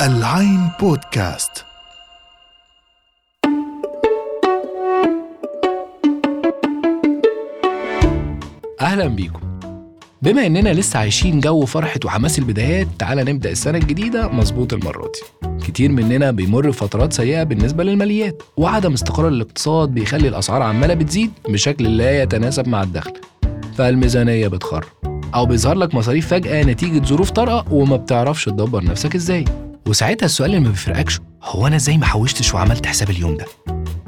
العين بودكاست. أهلا بيكم. بما إننا لسه عايشين جو فرحة وحماس البدايات تعالى نبدأ السنة الجديدة مظبوط المرة دي. كتير مننا بيمر بفترات سيئة بالنسبة للماليات وعدم استقرار الاقتصاد بيخلي الأسعار عمالة بتزيد بشكل لا يتناسب مع الدخل. فالميزانية بتخرب. أو بيظهر لك مصاريف فجأة نتيجة ظروف طارئة وما بتعرفش تدبر نفسك إزاي. وساعتها السؤال اللي ما بيفرقكش هو أنا إزاي ما حوشتش وعملت حساب اليوم ده؟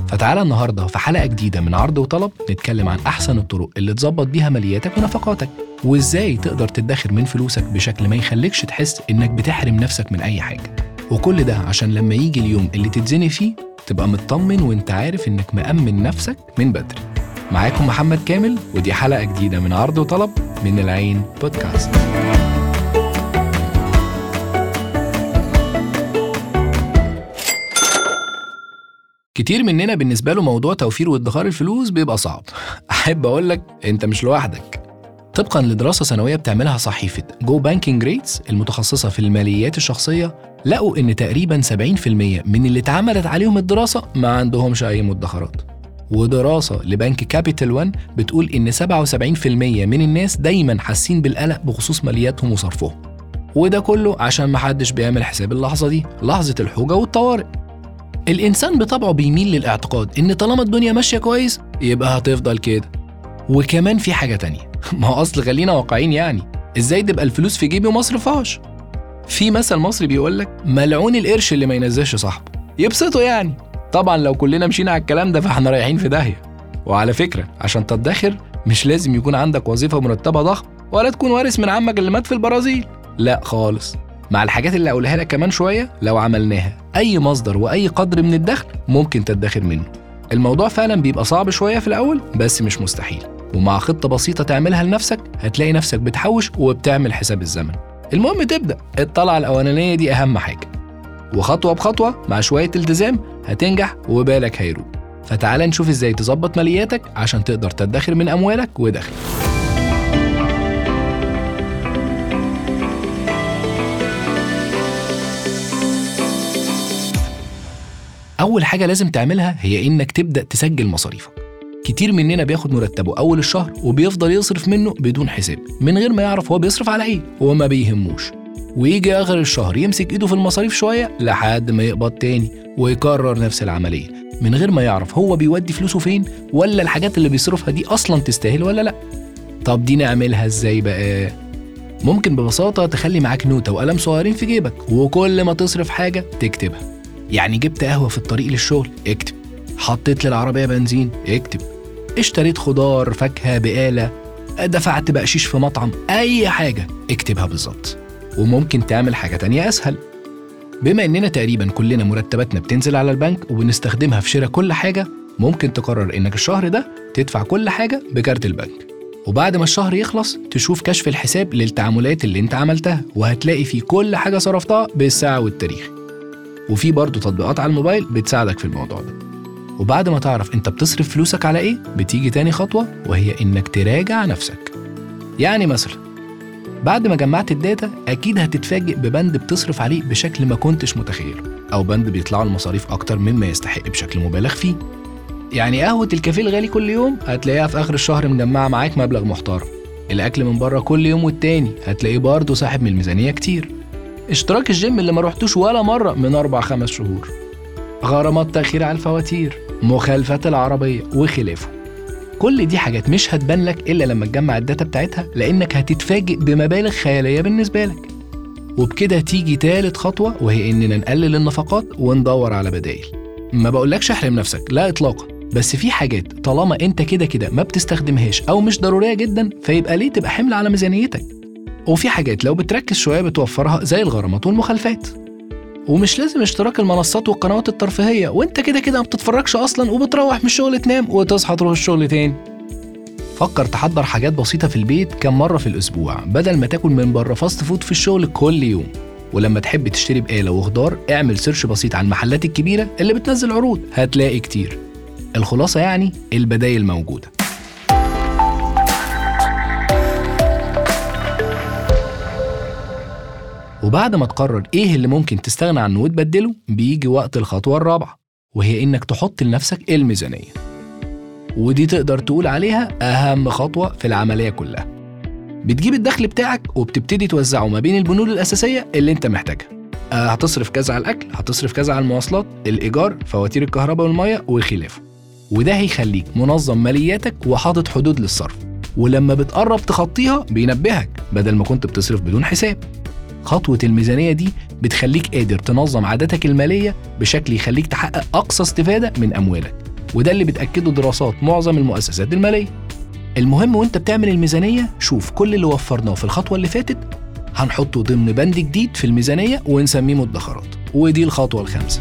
فتعالى النهارده في حلقة جديدة من عرض وطلب نتكلم عن أحسن الطرق اللي تظبط بيها مالياتك ونفقاتك. وإزاي تقدر تدخر من فلوسك بشكل ما يخليكش تحس إنك بتحرم نفسك من أي حاجة. وكل ده عشان لما يجي اليوم اللي تتزني فيه تبقى مطمن وأنت عارف إنك مأمن نفسك من بدري. معاكم محمد كامل ودي حلقة جديدة من عرض وطلب من العين بودكاست. كتير مننا بالنسبة له موضوع توفير وادخار الفلوس بيبقى صعب. أحب أقول لك أنت مش لوحدك. طبقا لدراسة سنوية بتعملها صحيفة GOBankingRates المتخصصة في الماليات الشخصية لقوا إن تقريبا 70% من اللي اتعملت عليهم الدراسة ما عندهمش أي مدخرات. ودراسة لبنك Capital One بتقول إن 77% من الناس دايما حاسين بالقلق بخصوص مالياتهم وصرفهم. وده كله عشان محدش بيعمل حساب اللحظة دي لحظة الحوجة والطوارئ. الإنسان بطبعه بيميل للاعتقاد إن طالما الدنيا ماشية كويس يبقى هتفضل كده. وكمان في حاجة تانية. ما هو أصل خلينا واقعين يعني. إزاي تبقى الفلوس في جيبي وما أصرفهاش؟ في مثل مصري بيقول لك ملعون القرش اللي ما ينزلش صاحبه. يبسطه يعني. طبعا لو كلنا مشينا على الكلام ده فاحنا رايحين في داهية. وعلى فكرة عشان تدخر مش لازم يكون عندك وظيفة مرتبة ضخم ولا تكون وارث من عمك اللي مات في البرازيل. لا خالص. مع الحاجات اللي هقولها لك كمان شوية لو عملناها أي مصدر وأي قدر من الدخل ممكن تدخر منه. الموضوع فعلا بيبقى صعب شوية في الأول بس مش مستحيل. ومع خطة بسيطة تعملها لنفسك هتلاقي نفسك بتحوش وبتعمل حساب الزمن. المهم تبدأ. الطلعه الأولانية دي أهم حاجة. وخطوة بخطوة مع شوية التزام هتنجح وبالك هيروق. فتعال نشوف إزاي تظبط مالياتك عشان تقدر تدخر من أموالك ودخلك أول حاجة لازم تعملها هي إنك تبدأ تسجل مصاريفك. كتير مننا بياخد مرتبه أول الشهر وبيفضل يصرف منه بدون حساب من غير ما يعرف هو بيصرف على إيه وما بيهموش. ويجي آخر الشهر يمسك إيده في المصاريف شوية لحد ما يقبض تاني ويكرر نفس العملية. من غير ما يعرف هو بيودي فلوسه فين ولا الحاجات اللي بيصرفها دي أصلا تستاهل ولا لأ. طب دي نعملها إزاي بقى؟ ممكن ببساطة تخلي معاك نوتة وقلم صغيرين في جيبك وكل ما تصرف حاجة تكتبها. يعني جبت قهوة في الطريق للشغل اكتب. حطيت للعربية بنزين اكتب. اشتريت خضار فاكهة بقالة دفعت بقشيش في مطعم أي حاجة اكتبها بالظبط. وممكن تعمل حاجة تانية أسهل. بما إننا تقريبا كلنا مرتباتنا بتنزل على البنك وبنستخدمها في شراء كل حاجة ممكن تقرر إنك الشهر ده تدفع كل حاجة بكارت البنك. وبعد ما الشهر يخلص تشوف كشف الحساب للتعاملات اللي أنت عملتها وهتلاقي فيه كل حاجة صرفتها بالساعة والتاريخ. وفي برضه تطبيقات على الموبايل بتساعدك في الموضوع ده. وبعد ما تعرف أنت بتصرف فلوسك على إيه بتيجي تاني خطوة وهي إنك تراجع نفسك. يعني مثلا بعد ما جمعت الداتا أكيد هتتفاجئ ببند بتصرف عليه بشكل ما كنتش متخيله أو بند بيطلعوا المصاريف أكتر مما يستحق بشكل مبالغ فيه. يعني قهوة الكافيه الغالي كل يوم هتلاقيها في آخر الشهر مجمعة معاك مبلغ محترم. الأكل من بره كل يوم والتاني هتلاقيه برضه ساحب من الميزانية كتير. اشتراك الجيم اللي ما رحتوش ولا مرة من أربع خمس شهور. غرامات تأخير على الفواتير مخالفات العربية وخلافه. كل دي حاجات مش هتبان لك إلا لما تجمع ال data بتاعتها لأنك هتتفاجئ بمبالغ خيالية بالنسبة لك. وبكده تيجي تالت خطوة وهي إننا نقلل النفقات وندور على بدائل ما بقولكش احرم نفسك لا إطلاقا. بس في حاجات طالما أنت كده كده ما بتستخدمهاش أو مش ضرورية جدا فيبقى ليه تبقى حمل على ميزانيتك؟ وفي حاجات لو بتركز شوية بتوفرها زي الغرامات والمخالفات. ومش لازم اشتراك المنصات والقنوات الترفيهية. وانت كده كده ما بتتفرجش أصلا وبتروح من الشغل تنام وتصحى تروح الشغل تاني. فكر تحضر حاجات بسيطة في البيت كم مرة في الأسبوع بدل ما تاكل من بره fast food في الشغل كل يوم. ولما تحب تشتري بقالة وخضار اعمل search بسيط عن المحلات الكبيرة اللي بتنزل عروض هتلاقي كتير. الخلاصة يعني البدايل موجودة. وبعد ما تقرر إيه اللي ممكن تستغنى عنه وتبدله بيجي وقت الخطوة الرابعة وهي إنك تحط لنفسك الميزانية. ودي تقدر تقول عليها أهم خطوة في العملية كلها. بتجيب الدخل بتاعك وبتبتدي توزعه ما بين البنود الأساسية اللي أنت محتاجها. آه، هتصرف كذا على الأكل هتصرف كذا على المواصلات الإيجار فواتير الكهرباء والمية وخلافه. وده هيخليك منظم مالياتك وحاطط حدود للصرف. ولما بتقرب تخطيها بينبهك بدل ما كنت بتصرف بدون حساب. خطوة الميزانية دي بتخليك قادر تنظم عاداتك المالية بشكل يخليك تحقق أقصى استفادة من أموالك. وده اللي بتأكده دراسات معظم المؤسسات المالية. المهم وانت بتعمل الميزانية شوف كل اللي وفرناه في الخطوة اللي فاتت. هنحطه ضمن بند جديد في الميزانية ونسميه مدخرات. ودي الخطوة الخامسة.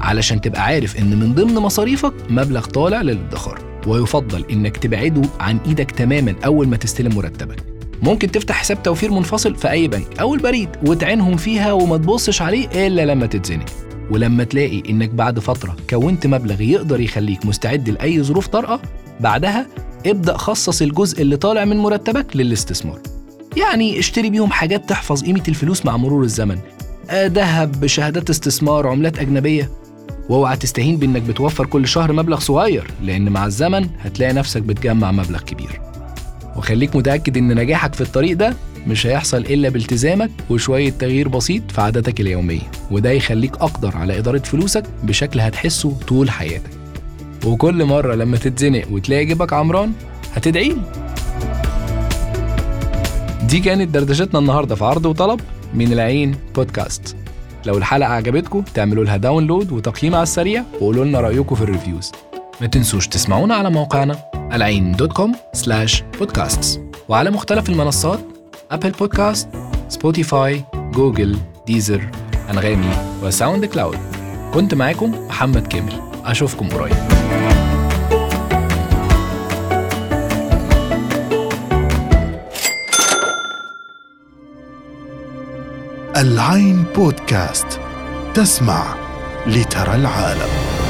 علشان تبقى عارف إن من ضمن مصاريفك مبلغ طالع للادخار. ويفضل إنك تبعده عن إيدك تماما أول ما تستلم مرتبك. ممكن تفتح حساب توفير منفصل في أي بنك أو البريد وتعينهم فيها وما تبصش عليه إلا لما تتزنق. ولما تلاقي إنك بعد فترة كونت مبلغ يقدر يخليك مستعد لأي ظروف طارئة بعدها ابدأ خصص الجزء اللي طالع من مرتبك للاستثمار. يعني اشتري بيهم حاجات تحفظ قيمة الفلوس مع مرور الزمن. آه، ذهب شهادات استثمار عملات أجنبية. وأوعى تستهين بإنك بتوفر كل شهر مبلغ صغير لأن مع الزمن هتلاقي نفسك بتجمع مبلغ كبير. وخليك متأكد إن نجاحك في الطريق ده مش هيحصل إلا بالتزامك وشوية تغيير بسيط في عاداتك اليومية. وده يخليك أقدر على إدارة فلوسك بشكل هتحسه طول حياتك. وكل مرة لما تتزنق وتلاقي جيبك عمران هتدعيلي دي كانت دردشتنا النهارده في عرض وطلب من العين بودكاست. لو الحلقة عجبتكم تعملوا لها download وتقييم على السريع وقولوا لنا رأيكم في ال reviews. ما تنسوش تسمعونا على موقعنا العين dot com slash podcasts. وعلى مختلف المنصات Apple Podcast Spotify Google Deezer أنغامي و SoundCloud كنت معاكم محمد كامل. أشوفكم قريب. العين بودكاست. تسمع لترى العالم.